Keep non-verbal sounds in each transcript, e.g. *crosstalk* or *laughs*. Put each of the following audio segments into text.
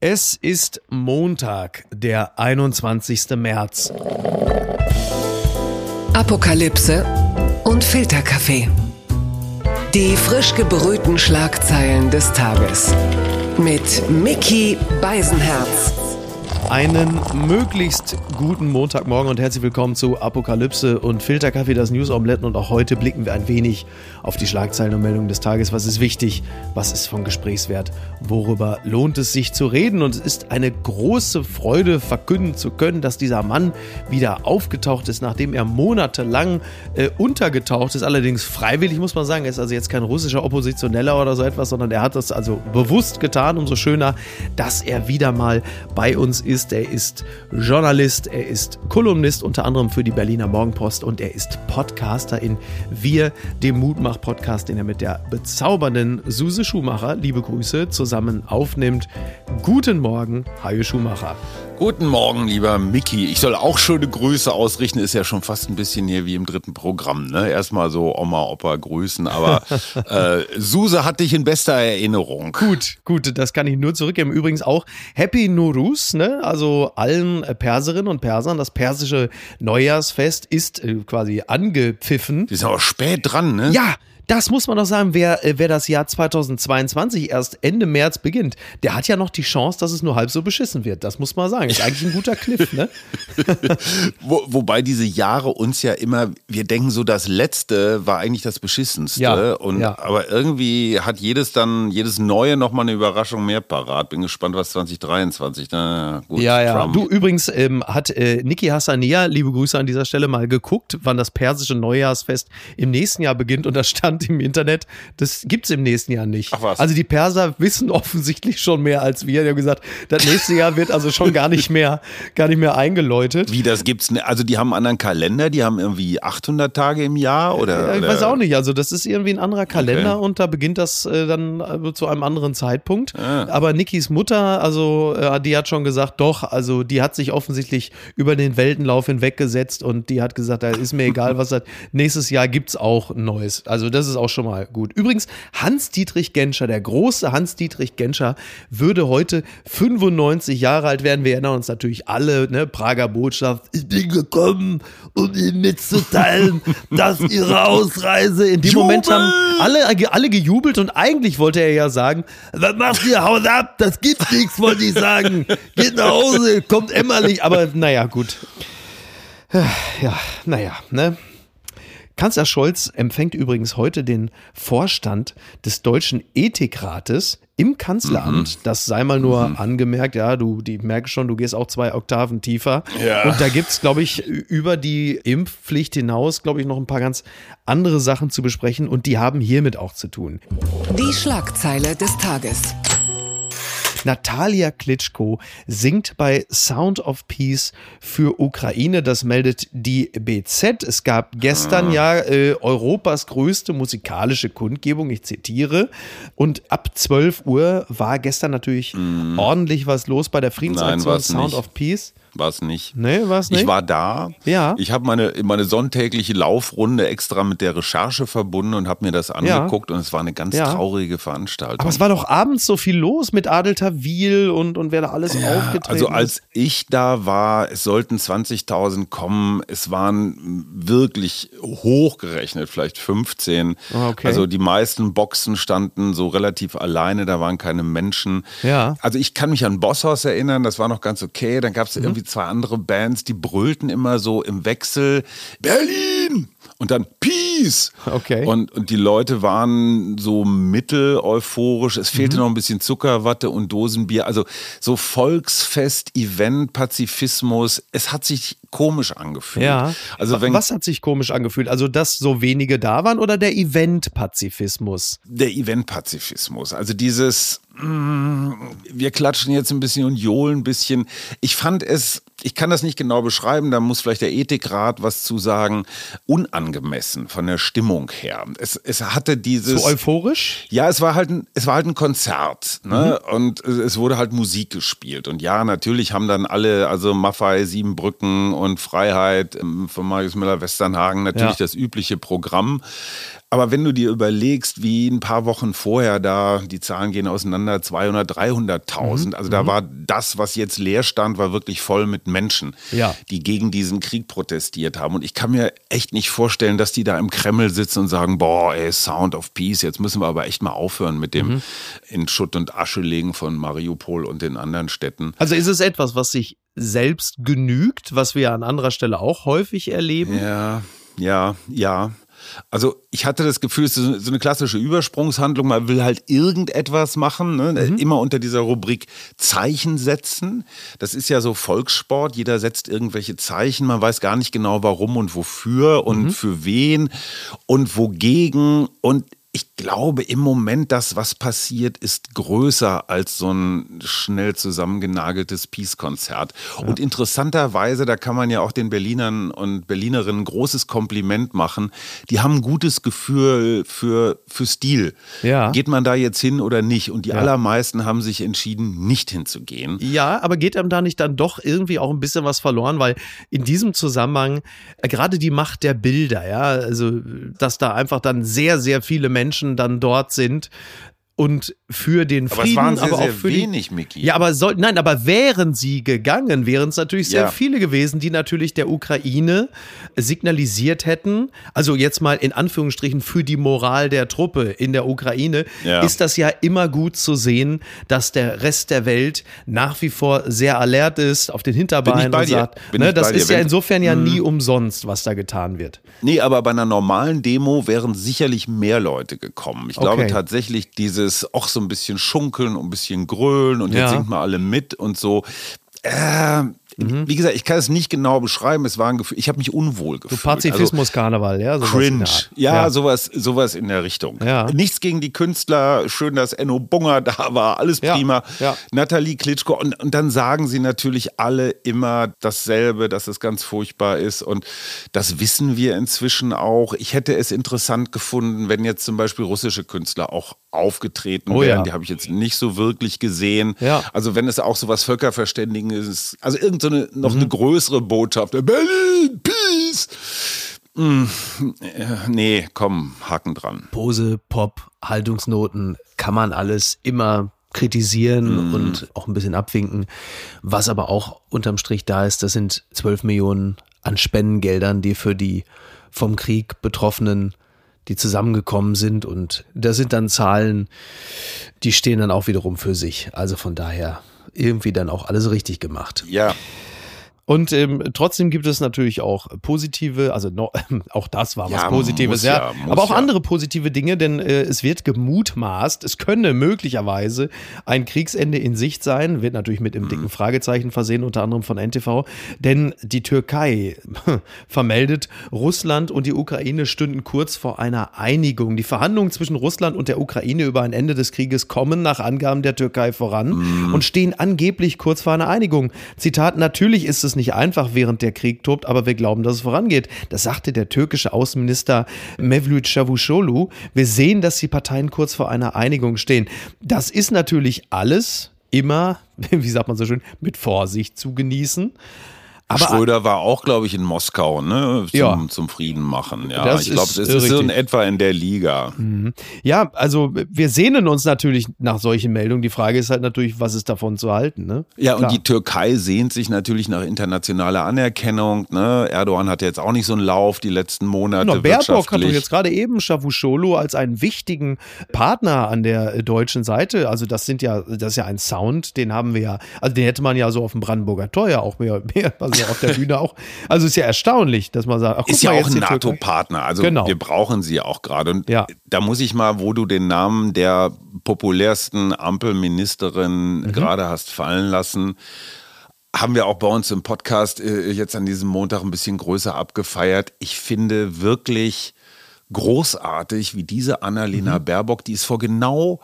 Es ist Montag, der 21. März. Apokalypse und Filterkaffee. Die frisch gebrühten Schlagzeilen des Tages. Mit Mickey Beisenherz. Einen möglichst guten Montagmorgen und herzlich willkommen zu Apokalypse und Filterkaffee, das News Omelette. Und auch heute blicken wir ein wenig auf die Schlagzeilen und Meldungen des Tages. Was ist wichtig? Was ist von Gesprächswert? Worüber lohnt es sich zu reden? Und es ist eine große Freude, verkünden zu können, dass dieser Mann wieder aufgetaucht ist, nachdem er monatelang äh, untergetaucht ist. Allerdings freiwillig, muss man sagen. Er ist also jetzt kein russischer Oppositioneller oder so etwas, sondern er hat das also bewusst getan. Umso schöner, dass er wieder mal bei uns ist ist. Er ist Journalist, er ist Kolumnist, unter anderem für die Berliner Morgenpost und er ist Podcaster in Wir, dem Mutmach-Podcast, den er mit der bezaubernden Suse Schumacher, liebe Grüße, zusammen aufnimmt. Guten Morgen, Hajo Schumacher. Guten Morgen, lieber Mickey. Ich soll auch schöne Grüße ausrichten. Ist ja schon fast ein bisschen hier wie im dritten Programm. Ne? Erstmal so Oma, Opa grüßen. Aber *laughs* äh, Suse hat dich in bester Erinnerung. Gut, gut. Das kann ich nur zurückgeben. Übrigens auch Happy Nuruz, ne? Also allen Perserinnen und Persern. Das persische Neujahrsfest ist äh, quasi angepfiffen. Die sind aber spät dran, ne? Ja, das muss man doch sagen, wer, äh, wer das Jahr 2022 erst Ende März beginnt, der hat ja noch die Chance, dass es nur halb so beschissen wird. Das muss man sagen. Ist eigentlich ein guter Kniff, ne? *laughs* Wo, wobei diese Jahre uns ja immer, wir denken so, das letzte war eigentlich das beschissenste. Ja, und, ja. Aber irgendwie hat jedes dann, jedes Neue nochmal eine Überraschung mehr parat. Bin gespannt, was 2023, na gut. Ja, ja. Trump. Du, übrigens ähm, hat äh, Niki Hassania, liebe Grüße an dieser Stelle, mal geguckt, wann das persische Neujahrsfest im nächsten Jahr beginnt. Und da stand im Internet, das gibt es im nächsten Jahr nicht. Ach was. Also die Perser wissen offensichtlich schon mehr als wir. Die haben gesagt, das nächste Jahr wird also schon gar nicht mehr, gar nicht mehr eingeläutet. Wie das gibt's? Also die haben einen anderen Kalender, die haben irgendwie 800 Tage im Jahr oder? Ja, ich weiß auch nicht. Also, das ist irgendwie ein anderer Kalender und da beginnt das äh, dann äh, zu einem anderen Zeitpunkt. Ah. Aber Nikis Mutter, also, äh, die hat schon gesagt, doch, also, die hat sich offensichtlich über den Weltenlauf hinweggesetzt und die hat gesagt, da ist mir egal, was das nächstes Jahr gibt's auch ein Neues. Also, das ist auch schon mal gut. Übrigens, Hans-Dietrich Genscher, der große Hans-Dietrich Genscher, würde heute 95 Jahre alt werden. Wir erinnern uns natürlich alle, ne, Prager Botschaft. Ich bin gekommen, um Ihnen mitzuteilen, *laughs* dass Ihre Ausreise in dem Moment haben alle, alle gejubelt und eigentlich wollte er ja sagen, was macht ihr, haut ab, das gibt nichts, wollte ich sagen. Geht nach Hause, kommt emmerlich, aber naja, gut. Ja, naja, ne? Kanzler Scholz empfängt übrigens heute den Vorstand des Deutschen Ethikrates im Kanzleramt. Das sei mal nur angemerkt. Ja, du, die merken schon, du gehst auch zwei Oktaven tiefer. Ja. Und da gibt's, glaube ich, über die Impfpflicht hinaus, glaube ich, noch ein paar ganz andere Sachen zu besprechen. Und die haben hiermit auch zu tun. Die Schlagzeile des Tages. Natalia Klitschko singt bei Sound of Peace für Ukraine. Das meldet die BZ. Es gab gestern ja äh, Europas größte musikalische Kundgebung. Ich zitiere. Und ab 12 Uhr war gestern natürlich ordentlich was los bei der Friedensaktion war's Sound nicht. of Peace. War es nicht. Nee, war's nicht? Ich war da. Ja. Ich habe meine, meine sonntägliche Laufrunde extra mit der Recherche verbunden und habe mir das angeguckt und es war eine ganz Ja. traurige Veranstaltung. Aber es war doch abends so viel los mit Adel Tawil und, und wer da alles aufgetreten also ist. als ich da war, es sollten 20.000 kommen. Es waren wirklich hochgerechnet, vielleicht 15. Ah, okay. Also die meisten Boxen standen so relativ alleine, da waren keine Menschen. Ja. Also ich kann mich an Bosshaus erinnern, das war noch ganz okay. Dann Mhm. gab es irgendwie zwei andere Bands, die brüllten immer so im Wechsel Berlin und dann Peace. Okay. Und, und die Leute waren so mittel euphorisch. Es Mhm. fehlte noch ein bisschen Zuckerwatte und Dosenbier. Also so Volksfest, Event, Pazifismus. Es hat sich komisch angefühlt. Ja. Also wenn Was hat sich komisch angefühlt? Also, dass so wenige da waren oder der Event-Pazifismus? der Event-Pazifismus. Also dieses, wir klatschen jetzt ein bisschen und johlen ein bisschen. Ich fand es, ich kann das nicht genau beschreiben, da muss vielleicht der Ethikrat was zu sagen, unangemessen von der Stimmung her. Es, es hatte dieses. So euphorisch? Ja, es war halt ein, es war halt ein Konzert, ne? Und es wurde halt Musik gespielt. Und ja, natürlich haben dann alle, also Maffei, Siebenbrücken und Freiheit ähm, von Marius Müller-Westernhagen natürlich Ja. das übliche Programm. Aber wenn du dir überlegst, wie ein paar Wochen vorher da, die Zahlen gehen auseinander, nacheinander 200, 300.000. Also da war das, was jetzt leer stand, war wirklich voll mit Menschen, Ja. die gegen diesen Krieg protestiert haben. Und ich kann mir echt nicht vorstellen, dass die da im Kreml sitzen und sagen, boah, ey, Sound of Peace, jetzt müssen wir aber echt mal aufhören mit dem in Schutt und Asche legen von Mariupol und den anderen Städten. Also ist es etwas, was sich selbst genügt, was wir an anderer Stelle auch häufig erleben? Ja, ja, ja. Also ich hatte das Gefühl, es ist so eine klassische Übersprungshandlung. Man will halt irgendetwas machen, ne? immer unter dieser Rubrik Zeichen setzen. Das ist ja so Volkssport. Jeder setzt irgendwelche Zeichen. Man weiß gar nicht genau, warum und wofür und für wen und wogegen. Und ich glaube im Moment, das, was passiert, ist größer als so ein schnell zusammengenageltes Peace-Konzert. Und interessanterweise, da kann man ja auch den Berlinern und Berlinerinnen ein großes Kompliment machen. Die haben ein gutes Gefühl für, für Stil. Ja. Geht man da jetzt hin oder nicht? Und die Ja. allermeisten haben sich entschieden, nicht hinzugehen. Ja, aber geht einem da nicht dann doch irgendwie auch ein bisschen was verloren, weil in diesem Zusammenhang äh, gerade die Macht der Bilder, ja, also dass da einfach dann sehr, sehr viele Menschen dann dort sind und für den Aber Frieden, es waren sehr, aber auch sehr für wenig, Miki. Die, ja, aber soll, nein, aber wären sie gegangen, wären es natürlich sehr Ja. viele gewesen, die natürlich der Ukraine signalisiert hätten. Also jetzt mal in Anführungsstrichen für die Moral der Truppe in der Ukraine Ja. ist das ja immer gut zu sehen, dass der Rest der Welt nach wie vor sehr alert ist, auf den Hinterbeinen bei und sagt, ne, das ist ja insofern ja nie umsonst, was da getan wird. Nee, aber bei einer normalen Demo wären sicherlich mehr Leute gekommen. Ich glaube Okay. tatsächlich dieses auch so ein bisschen schunkeln und ein bisschen grölen und Ja. jetzt singt mal alle mit und so. Äh, Mhm. Wie gesagt, ich kann es nicht genau beschreiben. Es war ein Gefühl, ich habe mich unwohl So gefühlt. Pazifismus-Karneval, ja. sowas in Cringe. Art. Ja, Sowas, sowas in der Richtung. Ja. Nichts gegen die Künstler. Schön, dass Enno Bunger *laughs* da war. Alles Ja, prima. ja. Nathalie Klitschko. Und, und dann sagen sie natürlich alle immer dasselbe, dass es ganz furchtbar ist. Und das wissen wir inzwischen auch. Ich hätte es interessant gefunden, wenn jetzt zum Beispiel russische Künstler auch aufgetreten Oh wären. ja. Die habe ich jetzt nicht so wirklich gesehen. Ja. Also wenn es auch so was Völkerverständigendes ist. Also irgend so eine, noch Mhm. eine größere Botschaft. Berlin, Peace. Hm, äh, nee, komm, Haken dran. Pose, Pop, Haltungsnoten, kann man alles immer kritisieren und auch ein bisschen abwinken. Was aber auch unterm Strich da ist, das sind 12 Millionen an Spendengeldern, die für die vom Krieg Betroffenen, die zusammengekommen sind. Und das sind dann Zahlen, die stehen dann auch wiederum für sich. Also von daher irgendwie dann auch alles richtig gemacht. Ja, Und ähm, trotzdem gibt es natürlich auch positive, also no, *laughs* auch das war was Ja, Positives, ja. ja, Aber auch ja. andere positive Dinge, denn äh, es wird gemutmaßt, es könne möglicherweise ein Kriegsende in Sicht sein, wird natürlich mit einem Mhm. dicken Fragezeichen versehen, unter anderem von NTV, denn die Türkei *laughs* vermeldet, Russland und die Ukraine stünden kurz vor einer Einigung. Die Verhandlungen zwischen Russland und der Ukraine über ein Ende des Krieges kommen nach Angaben der Türkei voran Mhm. und stehen angeblich kurz vor einer Einigung. Zitat, natürlich ist es nicht einfach, während der Krieg tobt, aber wir glauben, dass es vorangeht. Das sagte der türkische Außenminister Mevlüt Çavuşoğlu. Wir sehen, dass die Parteien kurz vor einer Einigung stehen. Das ist natürlich alles immer, *laughs* wie sagt man so schön, mit Vorsicht zu genießen. Aber Schröder war auch, glaube ich, in Moskau, ne? Zum, Ja. zum Frieden machen. Ja, Das ich glaube, es äh, ist so in etwa in der Liga. ja, also wir sehnen uns natürlich nach solchen Meldungen. Die Frage ist halt natürlich, was ist davon zu halten? Ne? Ja, und Klar. die Türkei sehnt sich natürlich nach internationaler Anerkennung. Ne? Erdogan hat jetzt auch nicht so einen Lauf die letzten Monate. Genau, Baerbock hat doch jetzt gerade eben Cavusoglu als einen wichtigen Partner an der äh, deutschen Seite. Also das sind ja, das ist ja ein Sound, den haben wir ja, also den hätte man ja so auf dem Brandenburger Tor ja auch mehr, *laughs* mehr also auf der Bühne auch. Also ist ja erstaunlich, dass man sagt, ach, ist ja auch ein. NATO-Partner. Also Genau. wir brauchen sie auch gerade. Und Ja. da muss ich mal, wo du den Namen der populärsten Ampelministerin Mhm. gerade hast fallen lassen, haben wir auch bei uns im Podcast äh, jetzt an diesem Montag ein bisschen größer abgefeiert. Ich finde wirklich großartig, wie diese Annalena Mhm. Baerbock, die ist vor genau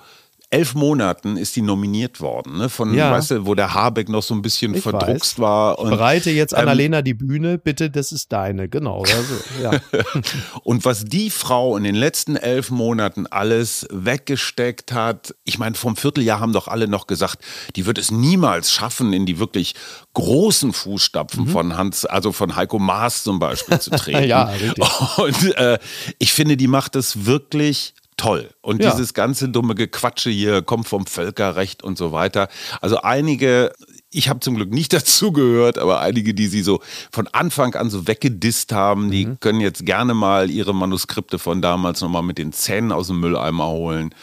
elf Monaten ist die nominiert worden, ne? Von, Ja. weißt du, wo der Habeck noch so ein bisschen Ich verdruckst weiß. war. Ich Und, bereite jetzt ähm, Annalena die Bühne, bitte, das ist deine, genau. Also, ja. *laughs* Und was die Frau in den letzten elf Monaten alles weggesteckt hat, ich meine, vom Vierteljahr haben doch alle noch gesagt, die wird es niemals schaffen, in die wirklich großen Mhm. Fußstapfen von Hans, also von Heiko Maas zum Beispiel zu *laughs* treten. Ja, richtig. Und äh, ich finde, die macht es wirklich toll. Und Ja. dieses ganze dumme Gequatsche hier kommt vom Völkerrecht und so weiter. Also einige, ich habe zum Glück nicht *laughs* dazu gehört, aber einige, die sie so von Anfang an so weggedisst haben, die können jetzt gerne mal ihre Manuskripte von damals nochmal mit den Zähnen aus dem Mülleimer holen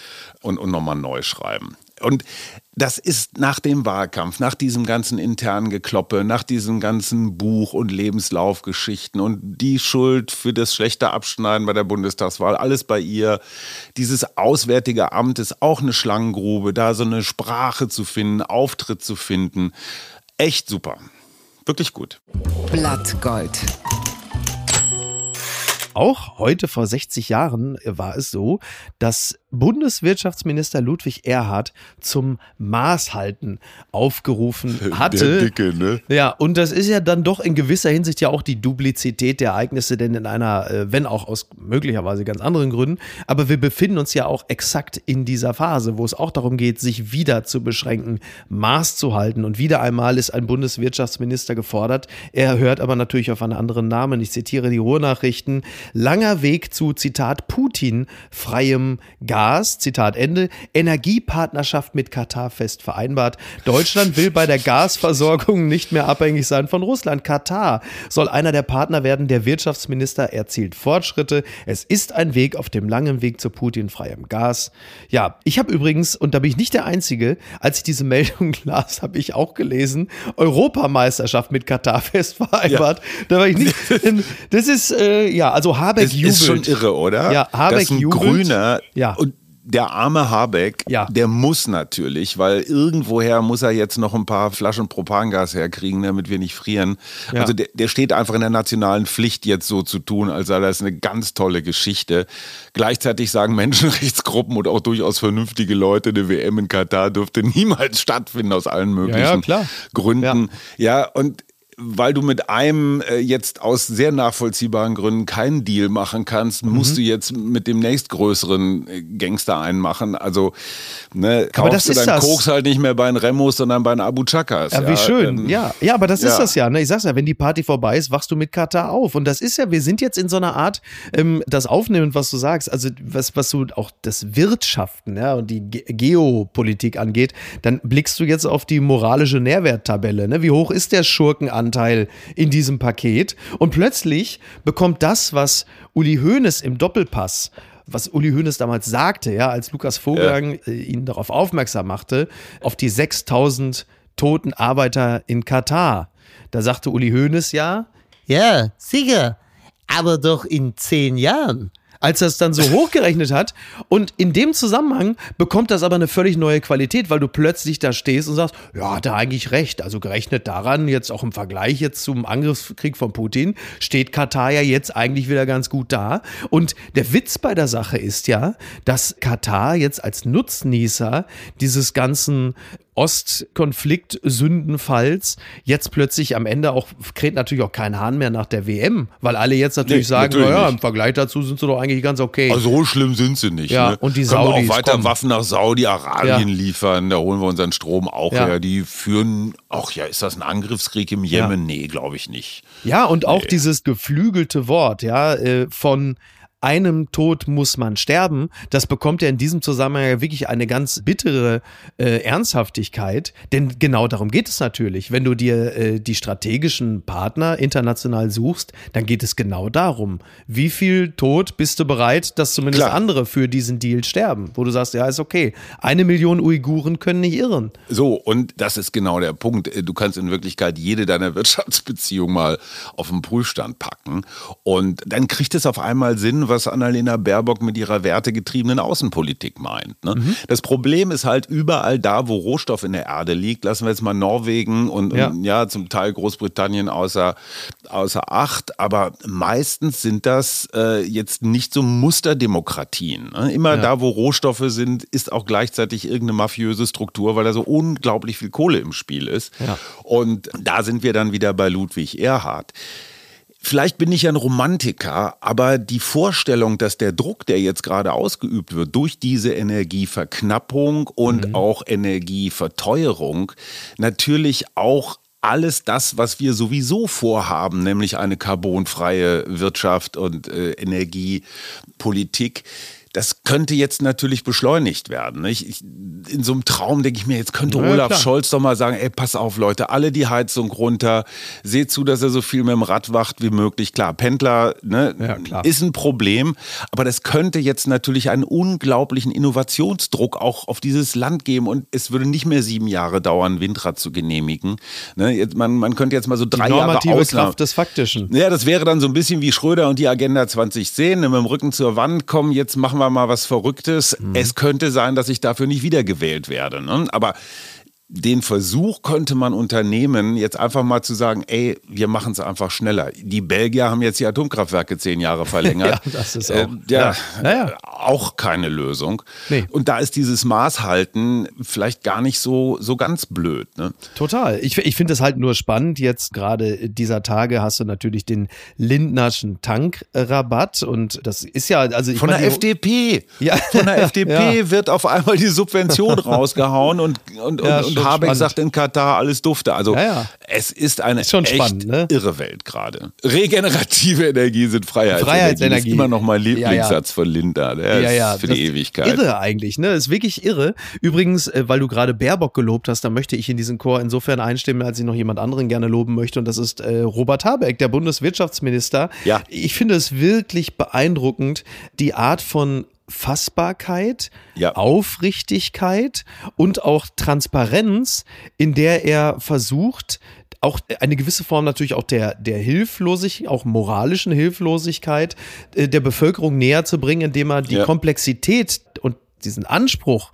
und, und nochmal neu schreiben. Und das ist nach dem Wahlkampf, nach diesem ganzen internen Gekloppe, nach diesen ganzen Buch- und Lebenslaufgeschichten und die Schuld für das schlechte Abschneiden bei der Bundestagswahl, alles bei ihr. Dieses Auswärtige Amt ist auch eine Schlangengrube, da so eine Sprache zu finden, Auftritt zu finden. Echt super. Wirklich gut. Blattgold. Auch heute vor 60 Jahren war es so, dass Bundeswirtschaftsminister Ludwig Erhard zum Maßhalten aufgerufen *laughs* hatte. Dicke, ne? Ja, und das ist ja dann doch in gewisser Hinsicht ja auch die Duplizität der Ereignisse, denn in einer, äh, wenn auch aus möglicherweise ganz anderen Gründen, aber wir befinden uns ja auch exakt in dieser Phase, wo es auch darum geht, sich wieder zu beschränken, Maß zu halten. Und wieder einmal ist ein Bundeswirtschaftsminister gefordert. Er hört aber natürlich auf einen anderen Namen. Ich zitiere die Ruhrnachrichten. Langer Weg zu, Zitat, Putin, freiem Gas, Zitat Ende, Energiepartnerschaft mit Katar fest vereinbart. Deutschland will bei der Gasversorgung nicht mehr abhängig sein von Russland. Katar soll einer der Partner werden. Der Wirtschaftsminister erzielt Fortschritte. Es ist ein Weg auf dem langen Weg zu Putin freiem Gas. Ja, ich habe übrigens, und da bin ich nicht der Einzige, als ich diese Meldung las, habe ich auch gelesen, Europameisterschaft mit Katar fest vereinbart. Da war ich nicht. *laughs* Das ist, äh, ja, also Habeck Es jubelt. ist schon irre, oder? Ja, Habeck Dass ein jubelt. Grüner Ja. und der arme Habeck, Ja. der muss natürlich, weil irgendwoher muss er jetzt noch ein paar Flaschen Propangas herkriegen, damit wir nicht frieren. Ja. Also der, der steht einfach in der nationalen Pflicht, jetzt so zu tun, als sei das eine ganz tolle Geschichte. Gleichzeitig sagen Menschenrechtsgruppen und auch durchaus vernünftige Leute, eine WM in Katar dürfte *laughs* niemals stattfinden aus allen möglichen ja, klar. Gründen. Ja, und weil du mit einem äh, jetzt aus sehr nachvollziehbaren Gründen keinen Deal machen kannst, Mhm. musst du jetzt mit dem nächstgrößeren äh, Gangster einen machen. Also ne, Aber kaufst das du ist deinen das. Koks halt nicht mehr bei den Remos, sondern bei den Abu Chakas. Ja, wie schön. ähm, ja, ja, aber das ist ja. das ja. Ne? Ich sag's ja, wenn die Party vorbei ist, wachst du mit Katar auf. Und das ist ja, wir sind jetzt in so einer Art, ähm, das Aufnehmen, was du sagst, also was, was so auch das Wirtschaften ja, und die Ge Geopolitik angeht, dann blickst du jetzt auf die moralische Nährwerttabelle. Ne? Wie hoch ist der Schurkenanteil in diesem Paket? Und plötzlich bekommt das, was Uli Hoeneß im Doppelpass was Uli Hoeneß damals sagte, ja, als Lukas Vogelsang äh, ihn darauf aufmerksam machte, auf die 6000 toten Arbeiter in Katar. Da sagte Uli Hoeneß ja, Ja, sicher. Aber doch in zehn Jahren. Als er es dann so *laughs* hochgerechnet hat. Und in dem Zusammenhang bekommt das aber eine völlig neue Qualität, weil du plötzlich da stehst und sagst, ja, hat er eigentlich recht. Also gerechnet daran, jetzt auch im Vergleich jetzt zum Angriffskrieg von Putin, steht Katar ja jetzt eigentlich wieder ganz gut da. Und der Witz bei der Sache ist ja, dass Katar jetzt als Nutznießer dieses ganzen Ostkonflikt-Sündenfalls jetzt plötzlich am Ende auch, kräht natürlich auch kein Hahn mehr nach der WM, weil alle jetzt natürlich Nee, sagen, natürlich naja, im Vergleich dazu sind sie doch eigentlich ganz okay. Also so schlimm sind sie nicht. Ja, ne? und die Können wir Saudis auch weiter kommen. Waffen nach Saudi-Arabien Ja. liefern, da holen wir unseren Strom auch Ja. her. Die führen, ach ja, ist das ein Angriffskrieg im Jemen? Nee, glaube ich nicht. Ja, und auch dieses geflügelte Wort, ja, äh, von einem Tod muss man sterben, das bekommt ja in diesem Zusammenhang ja wirklich eine ganz bittere äh, Ernsthaftigkeit, denn genau darum geht es natürlich. Wenn du dir äh, die strategischen Partner international suchst, dann geht es genau darum, wie viel Tod bist du bereit, dass zumindest Klar. andere für diesen Deal sterben, wo du sagst, ja, ist okay. Eine Million Uiguren können nicht irren. So, und das ist genau der Punkt. Du kannst in Wirklichkeit jede deiner *laughs* Wirtschaftsbeziehungen mal auf den Prüfstand packen. Und dann kriegt es auf einmal Sinn, was Annalena Baerbock mit ihrer wertegetriebenen Außenpolitik meint. Ne? Das Problem ist halt überall da, wo Rohstoff in der Erde liegt, lassen wir jetzt mal Norwegen und Ja. und, ja zum Teil Großbritannien außer, außer Acht. Aber meistens sind das äh, jetzt nicht so Musterdemokratien. Ne? Immer da, wo Rohstoffe sind, ist auch gleichzeitig irgendeine mafiöse Struktur, weil da so unglaublich viel Kohle im Spiel ist. Ja. Und da sind wir dann wieder bei Ludwig Erhard. Vielleicht bin ich ein Romantiker, aber die Vorstellung, dass der Druck, der jetzt gerade ausgeübt wird, durch diese Energieverknappung und auch Energieverteuerung, natürlich auch alles das, was wir sowieso vorhaben, nämlich eine carbonfreie Wirtschaft und äh, Energiepolitik, das könnte jetzt natürlich beschleunigt werden. Nicht? Ich, in so einem Traum denke ich mir, jetzt könnte Ja, Olaf klar. Scholz doch mal sagen, ey, pass auf Leute, alle die Heizung runter, seht zu, dass er so viel mit dem Rad wacht wie möglich. Klar, Pendler ne, Ja, klar. ist ein Problem, aber das könnte jetzt natürlich einen unglaublichen Innovationsdruck auch auf dieses Land geben und es würde nicht mehr sieben Jahre dauern, Windrad zu genehmigen. Ne, jetzt, man, man könnte jetzt mal so drei Die normative Jahre Ausnahme. Kraft des Faktischen. Ja, das wäre dann so ein bisschen wie Schröder und die Agenda 2010, ne, mit dem Rücken zur Wand kommen, jetzt machen wir mal was Verrücktes. Es könnte sein, dass ich dafür nicht wiedergewählt werde. Ne? Aber den Versuch könnte man unternehmen, jetzt einfach mal zu sagen, ey, wir machen es einfach schneller. Die Belgier haben jetzt die Atomkraftwerke zehn Jahre verlängert. *laughs* Ja, das ist Äh, auch- ja, ja. Naja. auch keine Lösung. Nee. Und da ist dieses Maßhalten vielleicht gar nicht so, so ganz blöd. Ne? Total. Ich, ich finde es halt nur spannend. Jetzt gerade dieser Tage hast du natürlich den Lindnerschen Tankrabatt und das ist ja, also ich Von meine, der FDP. Ja. Von der *laughs* FDP Ja. wird auf einmal die Subvention *laughs* rausgehauen und, und, Ja, und, und schon Habeck spannend. sagt in Katar, alles dufte. Also Ja, ja. es ist eine Ist schon echt spannend, ne? irre Welt gerade. Regenerative Energie sind Freiheitsenergie. Freiheitsenergie. Das ist immer noch mein Ja, ja. Lieblingssatz von Linda. Der ja, ja, ist für das die Ewigkeit. Irre eigentlich, ne? Ist wirklich irre. Übrigens, äh, weil du gerade Baerbock gelobt hast, da möchte ich in diesen Chor insofern einstimmen, als ich noch jemand anderen gerne loben möchte. Und das ist äh, Robert Habeck, der Bundeswirtschaftsminister. Ja. Ich finde es wirklich beeindruckend, die Art von Fassbarkeit, Ja. Aufrichtigkeit und auch Transparenz, in der er versucht, auch eine gewisse Form natürlich auch der, der Hilflosigkeit, auch moralischen Hilflosigkeit äh, der Bevölkerung näher zu bringen, indem er die Ja. Komplexität und diesen Anspruch,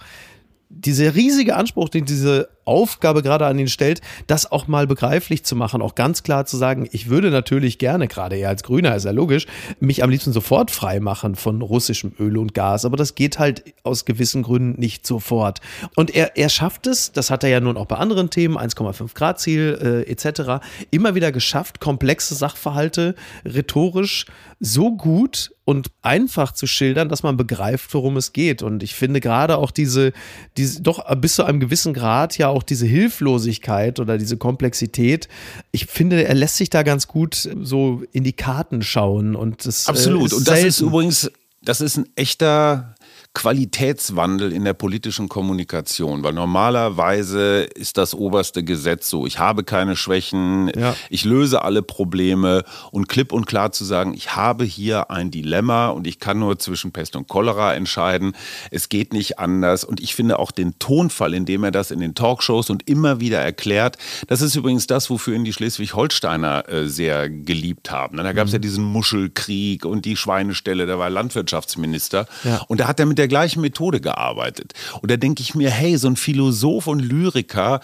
dieser riesige Anspruch, den diese Aufgabe gerade an ihn stellt, das auch mal begreiflich zu machen, auch ganz klar zu sagen, ich würde natürlich gerne, gerade er als Grüner, ist ja logisch, mich am liebsten sofort frei machen von russischem Öl und Gas, aber das geht halt aus gewissen Gründen nicht sofort. Und er, er schafft es, das hat er ja nun auch bei anderen Themen, 1,5 Grad Ziel äh, etc., immer wieder geschafft, komplexe Sachverhalte rhetorisch so gut und einfach zu schildern, dass man begreift, worum es geht. Und ich finde gerade auch diese, diese doch bis zu einem gewissen Grad ja auch diese Hilflosigkeit oder diese Komplexität. Ich finde, er lässt sich da ganz gut so in die Karten schauen und das Absolut. Äh, ist und das ist übrigens, das ist ein echter Qualitätswandel in der politischen Kommunikation, weil normalerweise ist das oberste Gesetz so, ich habe keine Schwächen, Ja. ich löse alle Probleme und klipp und klar zu sagen, ich habe hier ein Dilemma und ich kann nur zwischen Pest und Cholera entscheiden, es geht nicht anders und ich finde auch den Tonfall, in dem er das in den Talkshows und immer wieder erklärt, das ist übrigens das, wofür ihn die Schleswig-Holsteiner äh, sehr geliebt haben. Da gab es ja diesen Muschelkrieg und die Schweineställe, da war er Landwirtschaftsminister Ja. und da hat er mit der gleichen Methode gearbeitet. Und da denke ich mir, hey, so ein Philosoph und Lyriker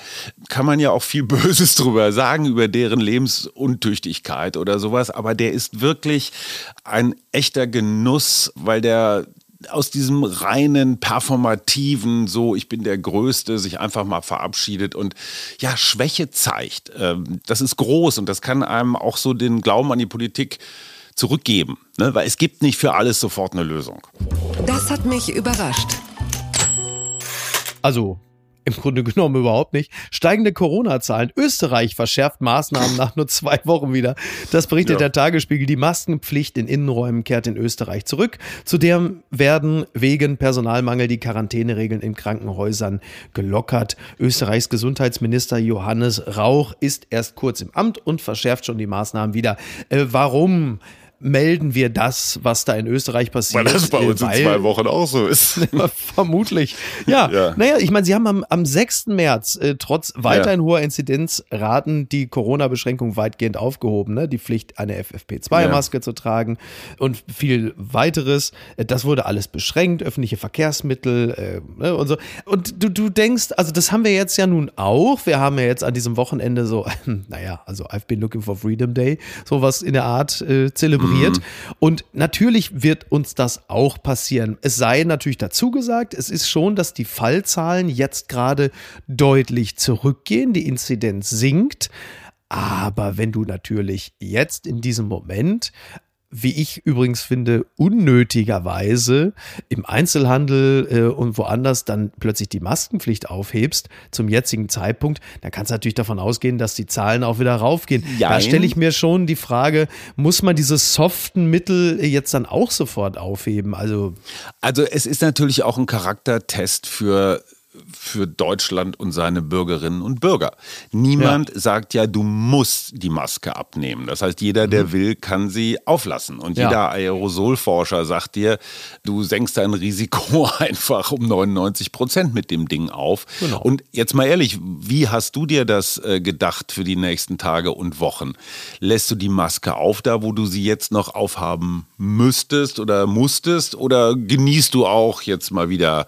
kann man ja auch viel *laughs* Böses drüber sagen, über deren Lebensuntüchtigkeit oder sowas, aber der ist wirklich ein echter Genuss, weil der aus diesem reinen, performativen, so ich bin der Größte, sich einfach mal verabschiedet und ja, Schwäche zeigt. Ähm, Das ist groß und das kann einem auch so den Glauben an die Politik zurückgeben, ne? weil es gibt nicht für alles sofort eine Lösung. Das hat mich überrascht. Also im Grunde genommen überhaupt nicht. Steigende Corona-Zahlen. Österreich verschärft Maßnahmen nach nur zwei Wochen wieder. Das berichtet Ja. der Tagesspiegel. Die Maskenpflicht in Innenräumen kehrt in Österreich zurück. Zudem werden wegen Personalmangel die Quarantäneregeln in Krankenhäusern gelockert. Österreichs Gesundheitsminister Johannes Rauch ist erst kurz im Amt und verschärft schon die Maßnahmen wieder. Äh, warum? Melden wir das, was da in Österreich passiert? Äh, weil- Wochen auch so ist. *laughs* Vermutlich. Ja, Ja. naja, ich meine, sie haben am, am 6. März äh, trotz weiterhin hoher Inzidenzraten die Corona-Beschränkung weitgehend aufgehoben. Ne? Die Pflicht, eine FFP2-Maske zu tragen und viel weiteres. Äh, Das wurde alles beschränkt, öffentliche Verkehrsmittel äh, ne, und so. Und du, du denkst, also das haben wir jetzt ja nun auch. Wir haben ja jetzt an diesem Wochenende so, *laughs* naja, also I've been looking for Freedom Day, sowas in der Art äh, zelebriert. Und natürlich wird uns das auch passieren. Es sei natürlich dazu gesagt, es ist schon, dass die Fallzahlen jetzt gerade deutlich zurückgehen, die Inzidenz sinkt. Aber wenn du natürlich jetzt in diesem Moment wie ich übrigens finde, unnötigerweise im Einzelhandel äh, und woanders dann plötzlich die Maskenpflicht aufhebst zum jetzigen Zeitpunkt, dann kannst du natürlich davon ausgehen, dass die Zahlen auch wieder raufgehen. Da Jein. stelle ich mir schon die Frage, muss man diese soften Mittel jetzt dann auch sofort aufheben? Also Also es ist natürlich auch ein Charaktertest für für Deutschland und seine Bürgerinnen und Bürger. Niemand sagt ja, du musst die Maske abnehmen. Das heißt, jeder, der will, kann sie auflassen. Und Ja. jeder Aerosolforscher sagt dir, du senkst dein Risiko *laughs* einfach um 99 Prozent mit dem Ding auf. Genau. Und jetzt mal ehrlich, wie hast du dir das äh, gedacht für die nächsten Tage und Wochen? Lässt du die Maske auf, da wo du sie jetzt noch aufhaben müsstest oder musstest? Oder genießt du auch jetzt mal wieder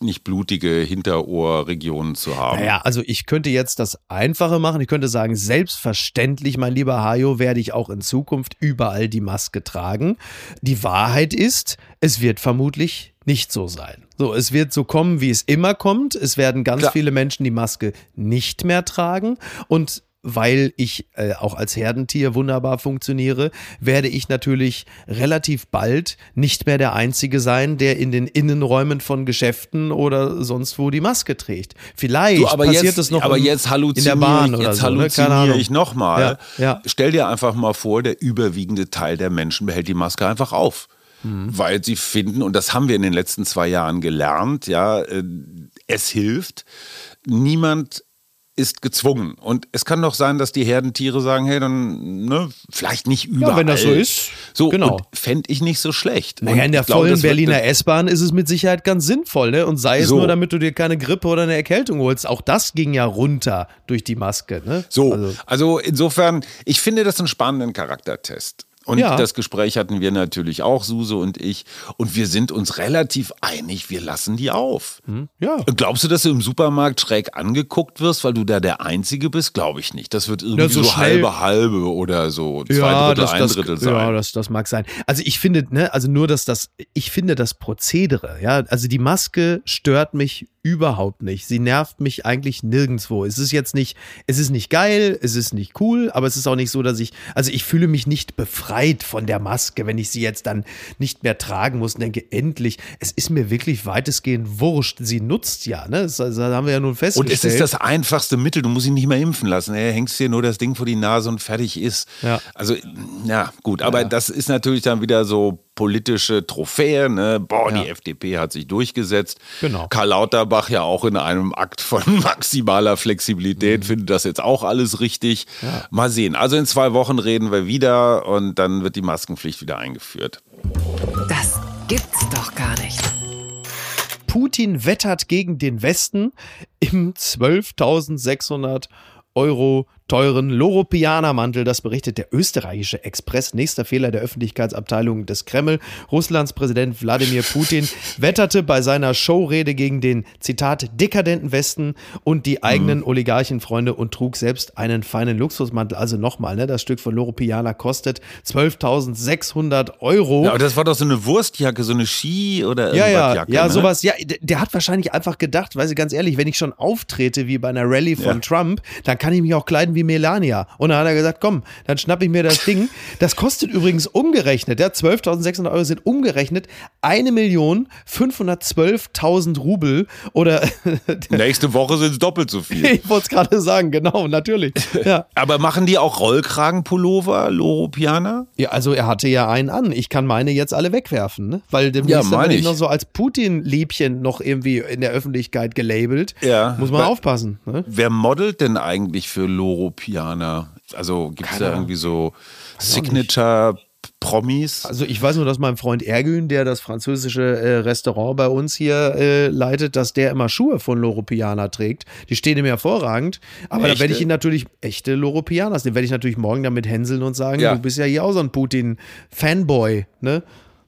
nicht blutige Hinterohrregionen zu haben? Naja, also ich könnte jetzt das Einfache machen. Ich könnte sagen, selbstverständlich, mein lieber Hajo, werde ich auch in Zukunft überall die Maske tragen. Die Wahrheit ist, es wird vermutlich nicht so sein. So, es wird so kommen, wie es immer kommt. Es werden ganz Klar. viele Menschen die Maske nicht mehr tragen und weil ich äh, auch als Herdentier wunderbar funktioniere, werde ich natürlich relativ bald nicht mehr der Einzige sein, der in den Innenräumen von Geschäften oder sonst wo die Maske trägt. Vielleicht Du, aber passiert jetzt, es noch aber im- jetzt in der Bahn ich, oder jetzt so. Ne? Keine halluziniere ich nochmal. Ja, ja. Stell dir einfach mal vor, der überwiegende Teil der Menschen behält die Maske einfach auf. Mhm. Weil sie finden, und das haben wir in den letzten zwei Jahren gelernt, ja, äh, es hilft. Niemand ist gezwungen. Und es kann doch sein, dass die Herdentiere sagen, hey, dann, ne, vielleicht nicht überall. wenn das so ist, So, genau. fände ich nicht so schlecht. Naja, in der ich glaube, vollen Berliner S-Bahn ist es mit Sicherheit ganz sinnvoll, ne? Und sei es So. nur, damit du dir keine Grippe oder eine Erkältung holst. Auch das ging ja runter durch die Maske, ne? So, Also, also, insofern, ich finde das einen spannenden Charaktertest. Und Ja. das Gespräch hatten wir natürlich auch, Suse und ich. Und wir sind uns relativ einig, wir lassen die auf. ja. Glaubst du, dass du im Supermarkt schräg angeguckt wirst, weil du da der Einzige bist? Glaube ich nicht. Das wird irgendwie Ja, so so, halbe halbe oder so zwei Drittel, ein Drittel sein. Ja, das, das mag sein. Also ich finde, ne, also nur, dass das, ich finde das Prozedere, ja, also die Maske stört mich überhaupt nicht. Sie nervt mich eigentlich nirgendwo. Es ist jetzt nicht, es ist nicht geil, es ist nicht cool, aber es ist auch nicht so, dass ich, also ich fühle mich nicht befreit von der Maske, wenn ich sie jetzt dann nicht mehr tragen muss und denke, endlich, es ist mir wirklich weitestgehend wurscht. Sie nutzt ja, ne, das, das haben wir ja nun Und festgestellt. es ist das einfachste Mittel, du musst ihn nicht mehr impfen lassen. Er hängst dir nur das Ding vor die Nase und fertig ist. Ja. Also, ja, gut, aber das ist natürlich dann wieder so politische Trophäe. Ne? Boah, die Ja. FDP hat sich durchgesetzt. Genau. Karl Lauterbach ja auch in einem Akt von *laughs* maximaler Flexibilität Mhm. findet das jetzt auch alles richtig. Mal sehen. Also in zwei Wochen reden wir wieder und dann wird die Maskenpflicht wieder eingeführt. Das gibt's doch gar nicht. Putin wettert gegen den Westen im 12.600 Euro teuren Loropianer-Mantel. Das berichtet der österreichische Express. Nächster Fehler der Öffentlichkeitsabteilung des Kreml. Russlands Präsident Wladimir Putin *laughs* wetterte bei seiner Showrede gegen den, Zitat, dekadenten Westen und die eigenen Oligarchenfreunde und trug selbst einen feinen Luxusmantel. Also nochmal, ne, das Stück von Loropiana kostet 12.600 Euro. Ja, aber das war doch so eine Wurstjacke, so eine Ski- oder Ja, ja, Irgendwas-Jacke, ja, ne? sowas. Ja, der, hat wahrscheinlich einfach gedacht, weil sie ganz ehrlich, wenn ich schon auftrete wie bei einer Rallye von Ja. Trump, dann kann ich mich auch kleiden wie Melania. Und dann hat er gesagt, komm, dann schnapp ich mir das Ding. Das kostet übrigens umgerechnet, ja, 12.600 Euro sind umgerechnet 1.512.000 Rubel oder *laughs* Nächste Woche sind es doppelt so viel. ich wollte es gerade sagen, genau, natürlich. *laughs* Ja. Aber machen die auch Rollkragenpullover, Loropianer? ja, also er hatte ja einen an. Ich kann meine jetzt alle wegwerfen, ne? weil demnächst Ja, ich noch so als Putin-Liebchen noch irgendwie in der Öffentlichkeit gelabelt. Ja. Muss man Weil- aufpassen. Ne? Wer modelt denn eigentlich für Loropianer? Also gibt es da irgendwie so Signature-Promis? Also ich weiß nur, dass mein Freund Ergün, der das französische äh, Restaurant bei uns hier äh, leitet, dass der immer Schuhe von Loro Piana trägt. Die stehen ihm hervorragend. Aber da werde ich ihn natürlich, echte Loro Pianas, den werde ich natürlich morgen damit hänseln und sagen, Ja. du bist ja hier auch so ein Putin-Fanboy, ne?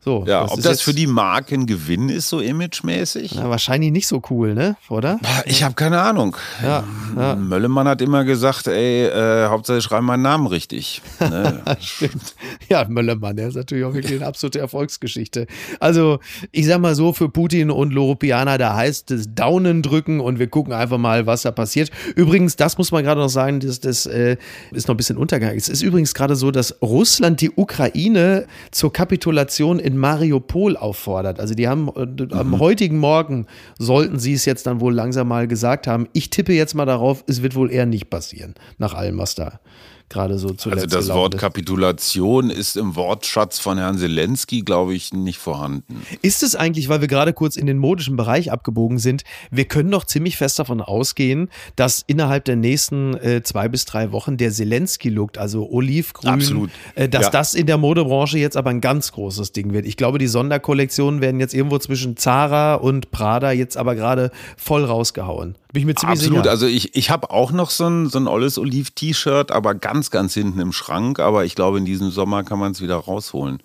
So, Ja, das ob das für die Marke ein Gewinn ist, so imagemäßig? Na, wahrscheinlich nicht so cool, ne? Oder? Ich habe keine Ahnung. Ja, ja. Möllemann hat immer gesagt, ey, äh, Hauptsache schreib meinen Namen richtig. Ne? *laughs* Stimmt. Ja, Möllermann, der ist natürlich auch wirklich eine absolute Erfolgsgeschichte. Also, ich sag mal so, für Putin und Loropiana, da heißt es Daunen drücken und wir gucken einfach mal, was da passiert. Übrigens, das muss man gerade noch sagen, das, das äh, ist noch ein bisschen untergegangen. Es ist übrigens gerade so, dass Russland die Ukraine zur Kapitulation in Mariupol auffordert. Also, die haben äh, am heutigen Morgen sollten sie es jetzt dann wohl langsam mal gesagt haben. Ich tippe jetzt mal darauf, es wird wohl eher nicht passieren, nach allem, was da gerade so zuletzt Also das Wort ist. Kapitulation ist im Wortschatz von Herrn Zelensky, glaube ich, nicht vorhanden. Ist es eigentlich, weil wir gerade kurz in den modischen Bereich abgebogen sind, wir können doch ziemlich fest davon ausgehen, dass innerhalb der nächsten äh, zwei bis drei Wochen der Zelensky-Look, also olivgrün, Absolut. Äh, dass Ja. das in der Modebranche jetzt aber ein ganz großes Ding wird. Ich glaube, die Sonderkollektionen werden jetzt irgendwo zwischen Zara und Prada jetzt aber gerade voll rausgehauen. Bin ich mir ziemlich Absolut. sicher. Also ich, ich habe auch noch so ein, so ein olles Oliv-T-Shirt, aber ganz, ganz hinten im Schrank. Aber ich glaube, in diesem Sommer kann man es wieder rausholen.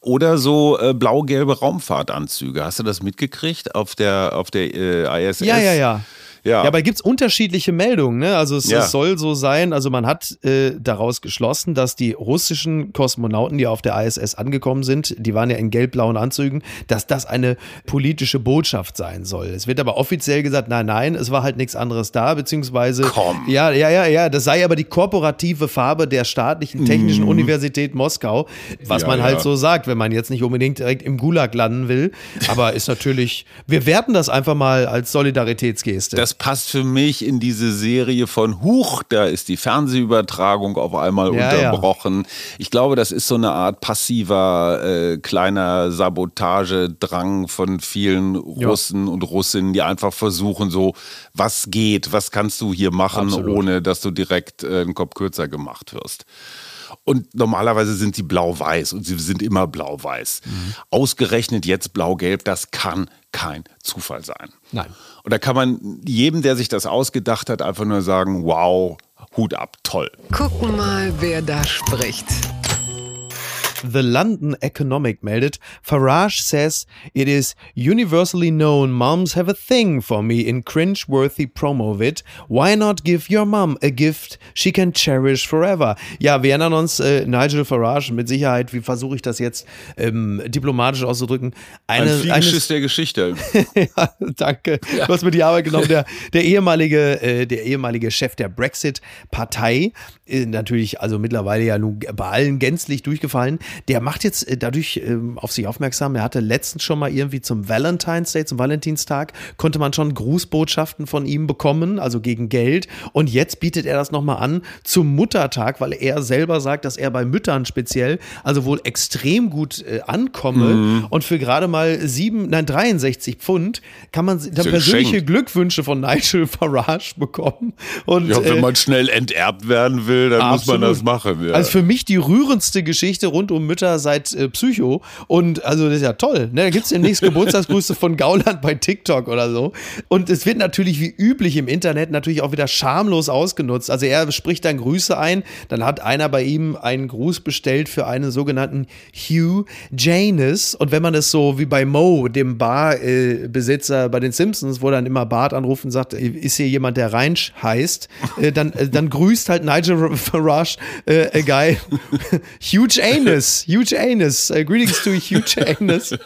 Oder so äh, blau-gelbe Raumfahrtanzüge. Hast du das mitgekriegt auf der, auf der äh, ISS? Ja, ja, ja. Ja. Ja, aber gibt es unterschiedliche Meldungen. Ne? Also es, Ja. es soll so sein, also man hat äh, daraus geschlossen, dass die russischen Kosmonauten, die auf der ISS angekommen sind, die waren ja in gelb-blauen Anzügen, dass das eine politische Botschaft sein soll. Es wird aber offiziell gesagt, nein, nein, es war halt nichts anderes da, beziehungsweise Komm. ja, ja, ja, ja, das sei aber die korporative Farbe der staatlichen technischen Universität Moskau, was Ja, man halt ja. so sagt, wenn man jetzt nicht unbedingt direkt im Gulag landen will. Aber ist natürlich, wir werten das einfach mal als Solidaritätsgeste. Das passt für mich in diese Serie von Huch, da ist die Fernsehübertragung auf einmal Ja, ja. unterbrochen. Ich glaube, das ist so eine Art passiver äh, kleiner Sabotagedrang von vielen Russen und Russinnen, die einfach versuchen, so, was geht, was kannst du hier machen, Absolut. ohne dass du direkt äh, einen Kopf kürzer gemacht wirst. Und normalerweise sind sie blau-weiß und sie sind immer blau-weiß. Mhm. Ausgerechnet jetzt blau-gelb, das kann kein Zufall sein. Nein. Und da kann man jedem, der sich das ausgedacht hat, einfach nur sagen, wow, Hut ab, toll. Gucken mal, wer da spricht. The London Economic meldet, Farage says it is universally known moms have a thing for me in cringe-worthy promo vid. Why not give your mom a gift she can cherish forever? Ja, wir erinnern uns, äh, Nigel Farage, mit Sicherheit, wie versuche ich das jetzt ähm, diplomatisch auszudrücken? Ein Eine, Fliegenschiss der Geschichte. *laughs* ja, danke. Du hast mir die Arbeit genommen. Der, der, ehemalige, äh, der ehemalige Chef der Brexit-Partei, natürlich also mittlerweile ja nun bei allen gänzlich durchgefallen, der macht jetzt äh, dadurch ähm, auf sich aufmerksam. Er hatte letztens schon mal irgendwie zum Valentine's Day, zum Valentinstag, konnte man schon Grußbotschaften von ihm bekommen, also gegen Geld. Und jetzt bietet er das nochmal an zum Muttertag, weil er selber sagt, dass er bei Müttern speziell also wohl extrem gut äh, ankomme. Und für gerade mal sieben, nein, 63 Pfund kann man dann persönliche. Glückwünsche von Nigel Farage bekommen. Und, Ja, wenn äh, man schnell enterbt werden will, dann muss man Absolut. das machen. Ja. Also für mich die rührendste Geschichte rund um Mütter seit äh, Psycho. Und also das ist ja toll. Ne? Da gibt es demnächst Geburtstagsgrüße von Gauland bei TikTok oder so. Und es wird natürlich wie üblich im Internet natürlich auch wieder schamlos ausgenutzt. Also er spricht dann Grüße ein. Dann hat einer bei ihm einen Gruß bestellt für einen sogenannten Hugh Janus. Und wenn man das so wie bei Mo, dem Barbesitzer bei den Simpsons, wo dann immer Bart anruft und sagt, ist hier jemand, der Reinsch heißt, äh, dann, äh, dann grüßt halt Nigel Farage äh, a guy *laughs* Huge Anus, Huge Anus. Uh, greetings to Huge Anus. *laughs*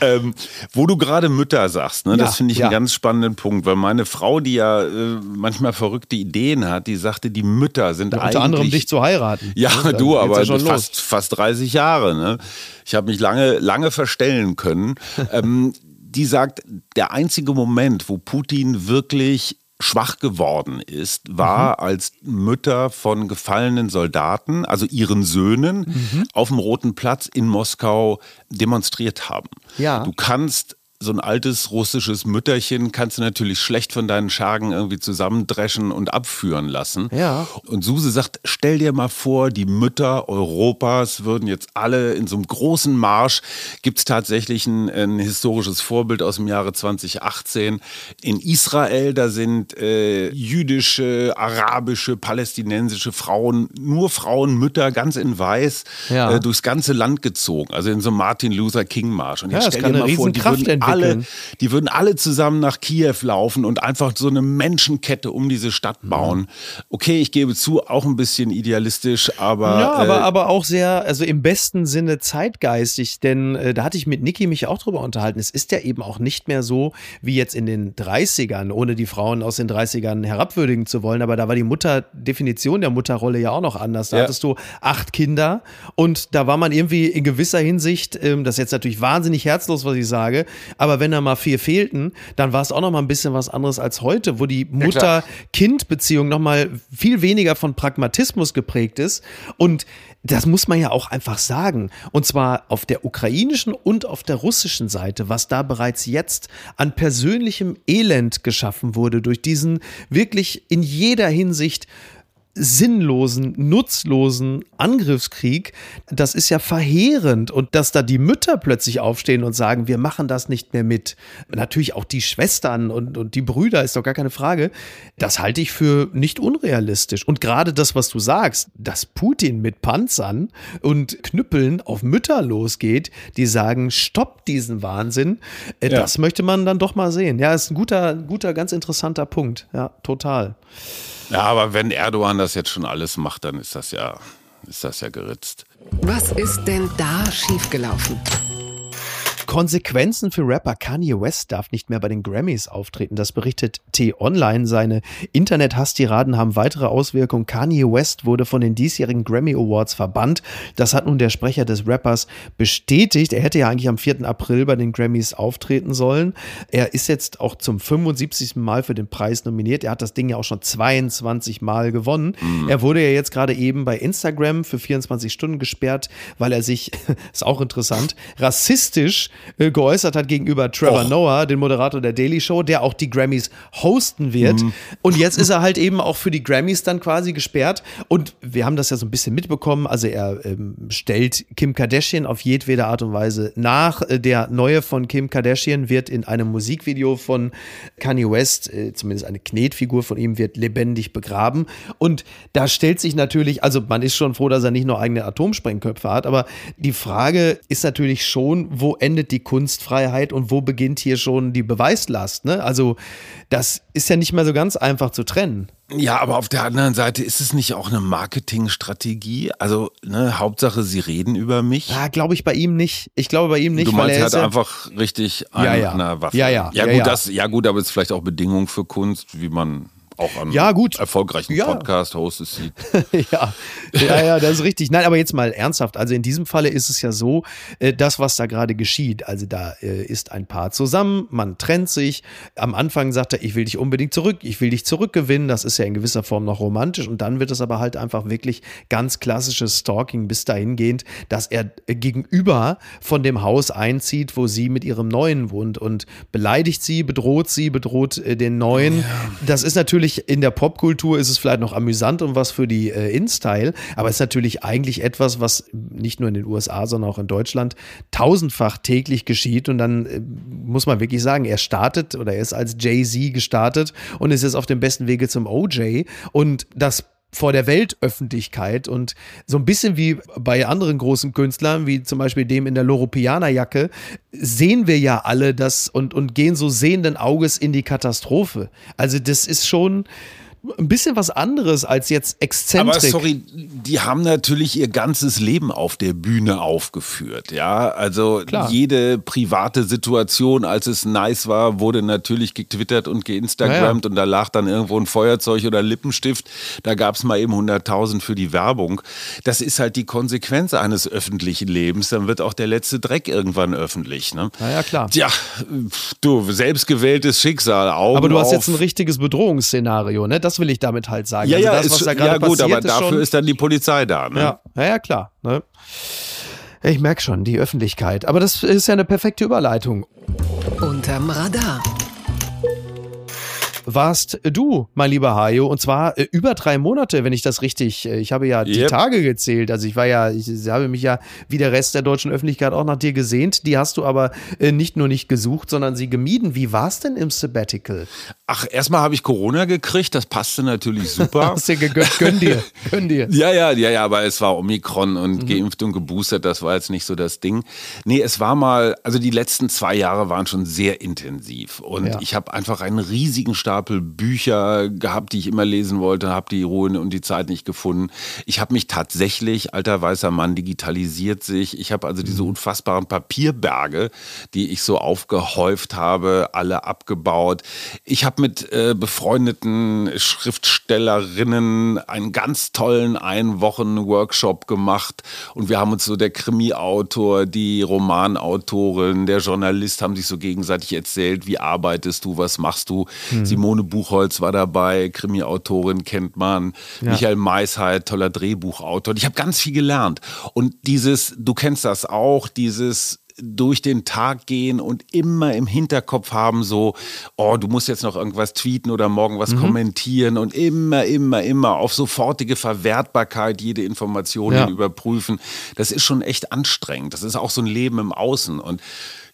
Ähm, wo du gerade Mütter sagst, ne, Ja, das finde ich ja. einen ganz spannenden Punkt, weil meine Frau, die ja äh, manchmal verrückte Ideen hat, die sagte, die Mütter sind eigentlich Unter anderem dich zu heiraten. Ja, Ne, du, aber ja fast, fast 30 Jahre. Ne? Ich habe mich lange, lange verstellen können. *laughs* ähm, die sagt, der einzige Moment, wo Putin wirklich schwach geworden ist, Mhm. war, als Mütter von gefallenen Soldaten, also ihren Söhnen, Mhm. auf dem Roten Platz in Moskau demonstriert haben. Ja. Du kannst so ein altes russisches Mütterchen kannst du natürlich schlecht von deinen Schergen irgendwie zusammendreschen und abführen lassen. Ja. Und Suse sagt, stell dir mal vor, die Mütter Europas würden jetzt alle in so einem großen Marsch, gibt es tatsächlich ein, ein, historisches Vorbild aus dem Jahre 2018. In Israel, da sind äh, jüdische, arabische, palästinensische Frauen, nur Frauen, Mütter, ganz in weiß, Ja. äh, durchs ganze Land gezogen. Also in so einem Martin Luther King Marsch. Und Ja, jetzt das stell dir mal vor, die Riesenkraft würden alle, die würden alle zusammen nach Kiew laufen und einfach so eine Menschenkette um diese Stadt Mhm. bauen. Okay, ich gebe zu, auch ein bisschen idealistisch, aber. Ja, aber, äh, aber auch sehr, also im besten Sinne zeitgeistig, denn äh, da hatte ich mit Niki mich auch drüber unterhalten. Es ist ja eben auch nicht mehr so wie jetzt in den 30ern, ohne die Frauen aus den 30ern herabwürdigen zu wollen, aber da war die Mutter, Definition der Mutterrolle ja auch noch anders. Da Ja. hattest du acht Kinder und da war man irgendwie in gewisser Hinsicht, ähm, das ist jetzt natürlich wahnsinnig herzlos, was ich sage, aber wenn da mal vier fehlten, dann war es auch noch mal ein bisschen was anderes als heute, wo die. Mutter-Kind-Beziehung noch mal viel weniger von Pragmatismus geprägt ist und das muss man ja auch einfach sagen. Und zwar auf der ukrainischen und auf der russischen Seite, was da bereits jetzt an persönlichem Elend geschaffen wurde durch diesen wirklich in jeder Hinsicht sinnlosen, nutzlosen Angriffskrieg, das ist ja verheerend. Und dass da die Mütter plötzlich aufstehen und sagen, wir machen das nicht mehr mit. Natürlich auch die Schwestern und, und die Brüder, ist doch gar keine Frage. Das halte ich für nicht unrealistisch. Und gerade das, was du sagst, dass Putin mit Panzern und Knüppeln auf Mütter losgeht, die sagen, stopp diesen Wahnsinn, äh, Ja. das möchte man dann doch mal sehen. Ja, ist ein guter, guter, ganz interessanter Punkt. Ja, total. Ja, aber wenn Erdogan das jetzt schon alles macht, dann ist das ja, ist das ja geritzt. Was ist denn da schiefgelaufen? Konsequenzen für Rapper Kanye West darf nicht mehr bei den Grammys auftreten. Das berichtet T-Online. Seine Internet-Hasstiraden haben weitere Auswirkungen. Kanye West wurde von den diesjährigen Grammy Awards verbannt. Das hat nun der Sprecher des Rappers bestätigt. Er hätte ja eigentlich am 4. April bei den Grammys auftreten sollen. Er ist jetzt auch zum 75. Mal für den Preis nominiert. Er hat das Ding ja auch schon 22 Mal gewonnen. Er wurde ja jetzt gerade eben bei Instagram für 24 Stunden gesperrt, weil er sich, *laughs* ist auch interessant, rassistisch äh, geäußert hat gegenüber Trevor Och. Noah, den Moderator der Daily Show, der auch die Grammys hosten wird. Und jetzt ist er halt eben auch für die Grammys dann quasi gesperrt. Und wir haben das ja so ein bisschen mitbekommen. Also er ähm, stellt Kim Kardashian auf jedwede Art und Weise nach. Äh, Der neue von Kim Kardashian wird in einem Musikvideo von Kanye West, äh, zumindest eine Knetfigur von ihm, wird lebendig begraben. Und da stellt sich natürlich, also man ist schon froh, dass er nicht nur eigene Atomsprengköpfe hat, aber die Frage ist natürlich schon, wo endet die Kunstfreiheit und wo beginnt hier schon die Beweislast? Ne? Also das ist ja nicht mehr so ganz einfach zu trennen. Ja, aber auf der anderen Seite ist es nicht auch eine Marketingstrategie? Also, ne, Hauptsache, sie reden über mich. Ja, glaube ich bei ihm nicht. Ich glaube bei ihm nicht, du weil meinst, er hat ja, einfach richtig Ja, ja. an der Waffe. Ja, ja. Ja, Ja, gut, ja. Das, ja, gut, aber es ist vielleicht auch Bedingung für Kunst, wie man auch an Ja, gut. erfolgreichen Ja. Podcast-Hosts sieht. *laughs* ja, ja, ja, das ist richtig. Nein, aber jetzt mal ernsthaft. Also in diesem Falle ist es ja so, äh, das, was da gerade geschieht. Also da äh, ist ein Paar zusammen, man trennt sich. Am Anfang sagt er, ich will dich unbedingt zurück, ich will dich zurückgewinnen. Das ist ja in gewisser Form noch romantisch. Und dann wird es aber halt einfach wirklich ganz klassisches Stalking bis dahingehend, dass er äh, gegenüber von dem Haus einzieht, wo sie mit ihrem Neuen wohnt und beleidigt sie, bedroht sie, bedroht äh, den Neuen. Das ist natürlich in der Popkultur ist es vielleicht noch amüsant und was für die äh, In-Style, aber es ist natürlich eigentlich etwas, was nicht nur in den USA, sondern auch in Deutschland tausendfach täglich geschieht. Und dann äh, muss man wirklich sagen, er startet oder er ist als Jay-Z gestartet und ist jetzt auf dem besten Wege zum OJ und das vor der Weltöffentlichkeit und so ein bisschen wie bei anderen großen Künstlern, wie zum Beispiel dem in der Loropiana-Jacke, sehen wir ja alle das und, und gehen so sehenden Auges in die Katastrophe. Also das ist schon ein bisschen was anderes als jetzt Exzentrik. Aber sorry, die haben natürlich ihr ganzes Leben auf der Bühne aufgeführt. Ja, also Klar. jede private Situation, als es nice war, wurde natürlich getwittert und geinstagrammt und da lag dann irgendwo ein Feuerzeug oder Lippenstift. Da gab es mal eben 100.000 für die Werbung. Das ist halt die Konsequenz eines öffentlichen Lebens. Dann wird auch der letzte Dreck irgendwann öffentlich. Ne? Na ja, klar. Tja, du, selbstgewähltes Schicksal. Augen Aber du hast auf. jetzt ein richtiges Bedrohungsszenario, ne? Das will ich damit halt sagen. ja, also ja, das, ist, was da ja gerade gut, passiert, aber ist dafür schon, ist dann die Polizei da. Ne? Ja, ja, ja klar. Ne? Ich merke schon, die Öffentlichkeit. Aber das ist ja eine perfekte Überleitung. Und Unterm Radar. Warst du, mein lieber Hajo, und zwar äh, über drei Monate, wenn ich das richtig, äh, ich habe ja die Yep. Tage gezählt, also ich war ja, ich, ich habe mich ja wie der Rest der deutschen Öffentlichkeit auch nach dir gesehnt, die hast du aber äh, nicht nur nicht gesucht, sondern sie gemieden. Wie war's denn im Sabbatical? Ach, erstmal habe ich Corona gekriegt, das passte natürlich super. *laughs* Hast dir gegönnt, gönn dir, gönn dir. Ja, ja, ja, ja, aber es war Omikron und geimpft und geboostert, das war jetzt nicht so das Ding. Nee, es war mal, also die letzten zwei Jahre waren schon sehr intensiv und Ja. ich habe einfach einen riesigen Stapel Bücher gehabt, die ich immer lesen wollte, habe die Ruhe und die Zeit nicht gefunden. Ich habe mich tatsächlich, alter weißer Mann, digitalisiert sich. Ich habe also diese unfassbaren Papierberge, die ich so aufgehäuft habe, alle abgebaut. Ich habe mit äh, befreundeten Schriftstellerinnen einen ganz tollen Ein-Wochen-Workshop gemacht und wir haben uns so der Krimi-Autor, die Romanautorin, der Journalist haben sich so gegenseitig erzählt, wie arbeitest du, was machst du. Simone Buchholz war dabei, Krimi-Autorin kennt man, Michael Maisheit, toller Drehbuchautor. Und Ich habe ganz viel gelernt und dieses, du kennst das auch, dieses durch den Tag gehen und immer im Hinterkopf haben, so, oh, du musst jetzt noch irgendwas tweeten oder morgen was kommentieren und immer, immer, immer auf sofortige Verwertbarkeit jede Information Ja. überprüfen. Das ist schon echt anstrengend. Das ist auch so ein Leben im Außen. Und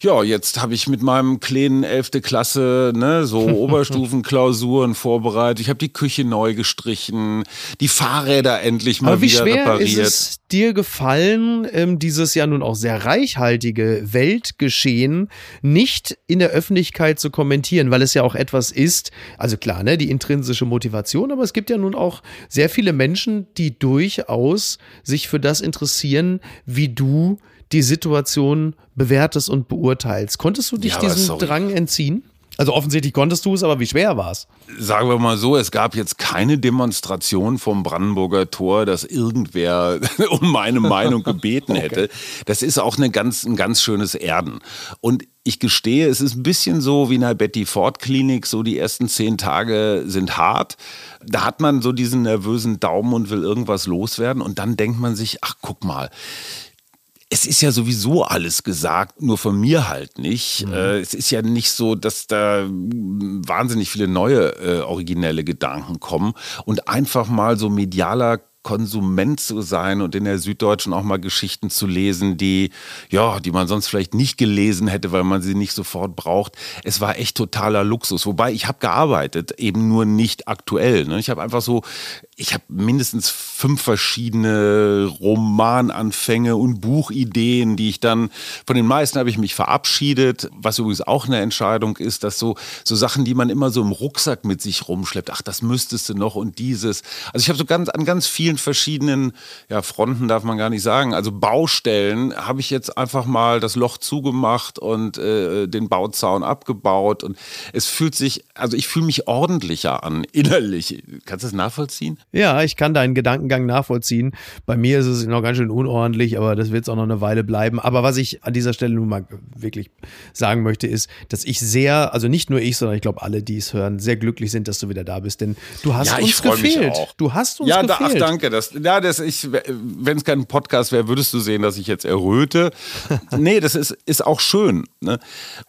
ja, jetzt habe ich mit meinem kleinen 11. Klasse ne, so *laughs* Oberstufenklausuren vorbereitet. Ich habe die Küche neu gestrichen, die Fahrräder endlich mal Aber wie wieder schwer repariert. ist es dir gefallen, ähm, dieses ja nun auch sehr reichhaltige Weltgeschehen nicht in der Öffentlichkeit zu kommentieren, weil es ja auch etwas ist, also klar, ne, die intrinsische Motivation, aber es gibt ja nun auch sehr viele Menschen, die durchaus sich für das interessieren, wie du die Situation bewertest und beurteilst. Konntest du dich Ja, diesem. Drang entziehen? Also offensichtlich konntest du es, aber wie schwer war es? Sagen wir mal so, es gab jetzt keine Demonstration vom Brandenburger Tor, dass irgendwer *laughs* um meine Meinung *laughs* gebeten hätte. Das ist auch eine ganz, ein ganz schönes Erden. Und ich gestehe, es ist ein bisschen so wie in der Betty Ford Klinik, so die ersten zehn Tage sind hart. Da hat man so diesen nervösen Daumen und will irgendwas loswerden und dann denkt man sich, ach guck mal, es ist ja sowieso alles gesagt, nur von mir halt nicht. Äh, es ist ja nicht so, dass da wahnsinnig viele neue äh, originelle Gedanken kommen und einfach mal so medialer Konsument zu sein und in der Süddeutschen auch mal Geschichten zu lesen, die ja, die man sonst vielleicht nicht gelesen hätte, weil man sie nicht sofort braucht. Es war echt totaler Luxus. Wobei ich habe gearbeitet, eben nur nicht aktuell. Ne? Ich habe einfach so, ich habe mindestens fünf verschiedene Romananfänge und Buchideen, die ich dann von den meisten habe ich mich verabschiedet, was übrigens auch eine Entscheidung ist, dass so so Sachen, die man immer so im Rucksack mit sich rumschleppt, ach, das müsstest du noch und dieses. Also ich habe so ganz an ganz vielen verschiedenen ja, Fronten darf man gar nicht sagen, also Baustellen habe ich jetzt einfach mal das Loch zugemacht und äh, den Bauzaun abgebaut und es fühlt sich, also ich fühle mich ordentlicher an *laughs* innerlich. Kannst du das nachvollziehen? Ja, ich kann deinen Gedankengang nachvollziehen. Bei mir ist es noch ganz schön unordentlich, aber das wird es auch noch eine Weile bleiben. Aber was ich an dieser Stelle nun mal wirklich sagen möchte, ist, dass ich sehr, also nicht nur ich, sondern ich glaube alle, die es hören, sehr glücklich sind, dass du wieder da bist. Denn du hast Ja, uns gefehlt. Du hast uns ja, da, ach gefehlt. Danke. Das, ja, das ich, wenn es kein Podcast wäre, würdest du sehen, dass ich jetzt erröte. *laughs* nee, das ist, ist auch schön. Ne?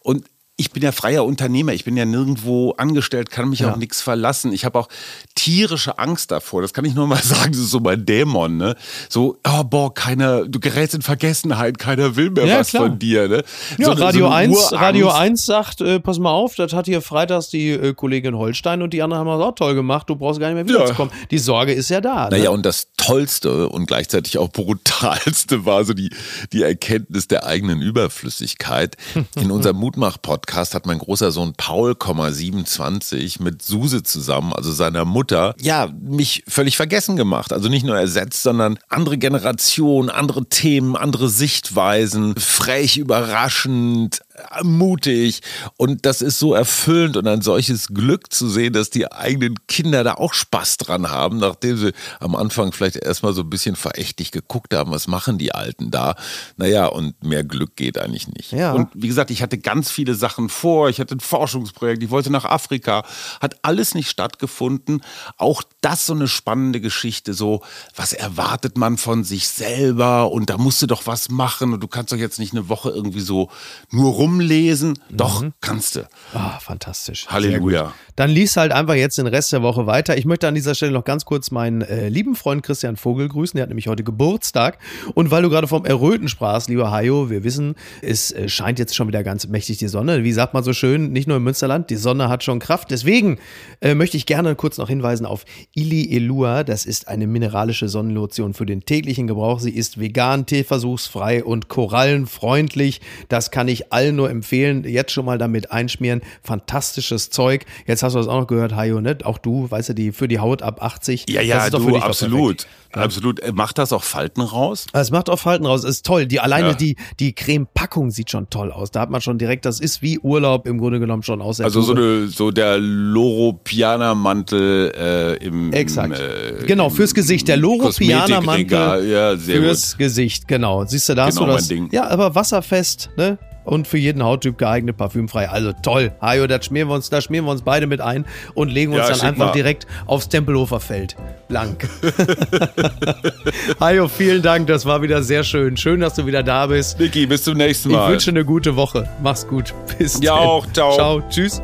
Und ich bin ja freier Unternehmer, ich bin ja nirgendwo angestellt, kann mich Ja. auf nichts verlassen. Ich habe auch tierische Angst davor. Das kann ich nur mal *laughs* sagen, das ist so mein Dämon, ne? So, oh, boah, keiner, du gerätst in Vergessenheit, keiner will mehr Ja, was klar. von dir, ne? Ja, So Radio, so eine 1, Urangst. Radio 1 sagt, äh, pass mal auf, das hat hier freitags die äh, Kollegin Holstein und die anderen haben das auch toll gemacht, du brauchst gar nicht mehr wiederzukommen. Die Sorge ist ja da. Naja, ne? und das Tollste und gleichzeitig auch brutalste war so die, die Erkenntnis der eigenen Überflüssigkeit. *laughs* In unserem Mutmach-Podcast hat mein großer Sohn Paul, 27 mit Suse zusammen, also seiner Mutter, ja, mich völlig vergessen gemacht. Also nicht nur ersetzt, sondern andere Generation, andere Themen, andere Sichtweisen, frech, überraschend, mutig. Und das ist so erfüllend und ein solches Glück zu sehen, dass die eigenen Kinder da auch Spaß dran haben, nachdem sie am Anfang vielleicht erstmal so ein bisschen verächtlich geguckt haben, was machen die Alten da? Naja, und mehr Glück geht eigentlich nicht. Ja. Und wie gesagt, ich hatte ganz viele Sachen vor. Ich hatte ein Forschungsprojekt, ich wollte nach Afrika. Hat alles nicht stattgefunden. Auch das so eine spannende Geschichte. So, was erwartet man von sich selber? Und da musst du doch was machen. Und du kannst doch jetzt nicht eine Woche irgendwie so nur rumlesen. Doch, kannst du. Ah, fantastisch. Halleluja. Dann lies halt einfach jetzt den Rest der Woche weiter. Ich möchte an dieser Stelle noch ganz kurz meinen äh, lieben Freund Christian Vogel grüßen. Der hat nämlich heute Geburtstag. Und weil du gerade vom Erröten sprachst, lieber Hajo, wir wissen, es äh, scheint jetzt schon wieder ganz mächtig die Sonne. Wie sagt man so schön, nicht nur im Münsterland, die Sonne hat schon Kraft. Deswegen äh, möchte ich gerne kurz noch hinweisen auf Ili Elua. Das ist eine mineralische Sonnenlotion für den täglichen Gebrauch. Sie ist vegan, tierversuchsfrei und korallenfreundlich. Das kann ich allen nur empfehlen. Jetzt schon mal damit einschmieren. Fantastisches Zeug. Jetzt hast du das auch noch gehört, Hajo, ne? Auch du, weißt du, die für die Haut ab 80. Ja, ja, du, absolut. Absolut. Äh, Macht das auch Falten raus? Es macht auch Falten raus, ist toll. Die alleine Ja. die die Creme-Packung sieht schon toll aus. Da hat man schon direkt, das ist wie Urlaub im Grunde genommen schon aus Also so, eine, so der Loro-Piana-Mantel äh, im, Exakt. Im, äh, genau, fürs Gesicht. Der Loro Piana Kosmetikregal. Mantel Ja, sehr fürs gut. Gesicht, genau. Siehst du, da hast Genau du das. Ja, aber wasserfest, ne? Und für jeden Hauttyp geeignet, parfümfrei. Also toll. Hajo, das schmieren wir uns, da schmieren wir uns beide mit ein und legen uns Ja, dann einfach mal. direkt aufs Tempelhofer Feld. Blank. *laughs* *laughs* Hajo, vielen Dank. Das war wieder sehr schön. Schön, dass du wieder da bist. Niki, bis zum nächsten Ich Mal. wünsche eine gute Woche. Mach's gut. *laughs* Bis Ja, dann. auch. Ciao. Ciao. Tschüss.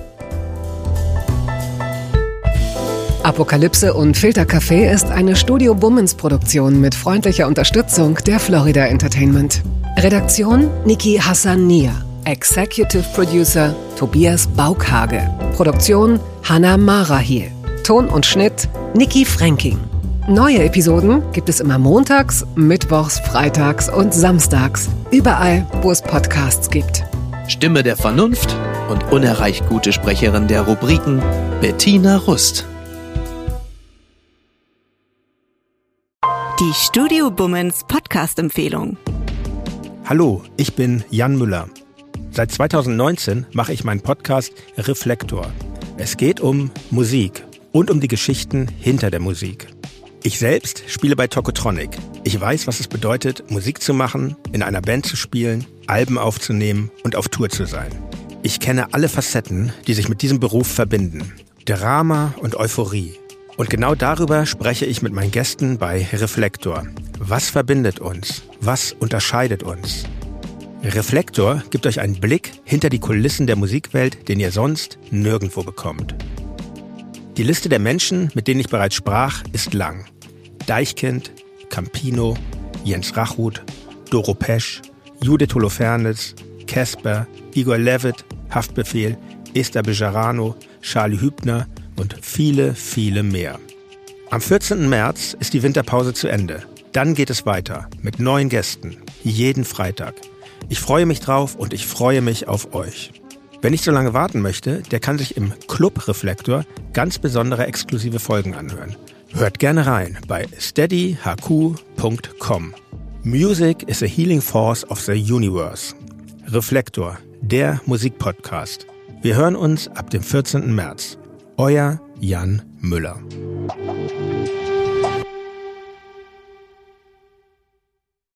Apokalypse und Filtercafé ist eine Studio Bummens Produktion mit freundlicher Unterstützung der Florida Entertainment. Redaktion Niki Hassania. Executive Producer Tobias Baukhage. Produktion Hanna Marahiel. Ton und Schnitt Niki Fränking. Neue Episoden gibt es immer montags, mittwochs, freitags und samstags. Überall, wo es Podcasts gibt. Stimme der Vernunft und unerreicht gute Sprecherin der Rubriken Bettina Rust. Die Studio Bummens Podcast-Empfehlung. Hallo, ich bin Jan Müller. Seit 2019 mache ich meinen Podcast Reflektor. Es geht um Musik und um die Geschichten hinter der Musik. Ich selbst spiele bei Tokotronic. Ich weiß, was es bedeutet, Musik zu machen, in einer Band zu spielen, Alben aufzunehmen und auf Tour zu sein. Ich kenne alle Facetten, die sich mit diesem Beruf verbinden. Drama und Euphorie. Und genau darüber spreche ich mit meinen Gästen bei Reflektor. Was verbindet uns? Was unterscheidet uns? Reflektor gibt euch einen Blick hinter die Kulissen der Musikwelt, den ihr sonst nirgendwo bekommt. Die Liste der Menschen, mit denen ich bereits sprach, ist lang. Deichkind, Campino, Jens Rachut, Doro Pesch, Judith Holofernes, Casper, Igor Levitt, Haftbefehl, Esther Bejarano, Charlie Hübner und viele, viele mehr. Am 14. März ist die Winterpause zu Ende. Dann geht es weiter mit neuen Gästen, jeden Freitag. Ich freue mich drauf und ich freue mich auf euch. Wer nicht so lange warten möchte, der kann sich im Club Reflektor ganz besondere exklusive Folgen anhören. Hört gerne rein bei steadyhq.com. Music is a healing force of the universe. Reflektor, der Musikpodcast. Wir hören uns ab dem 14. März. Euer Jan Müller.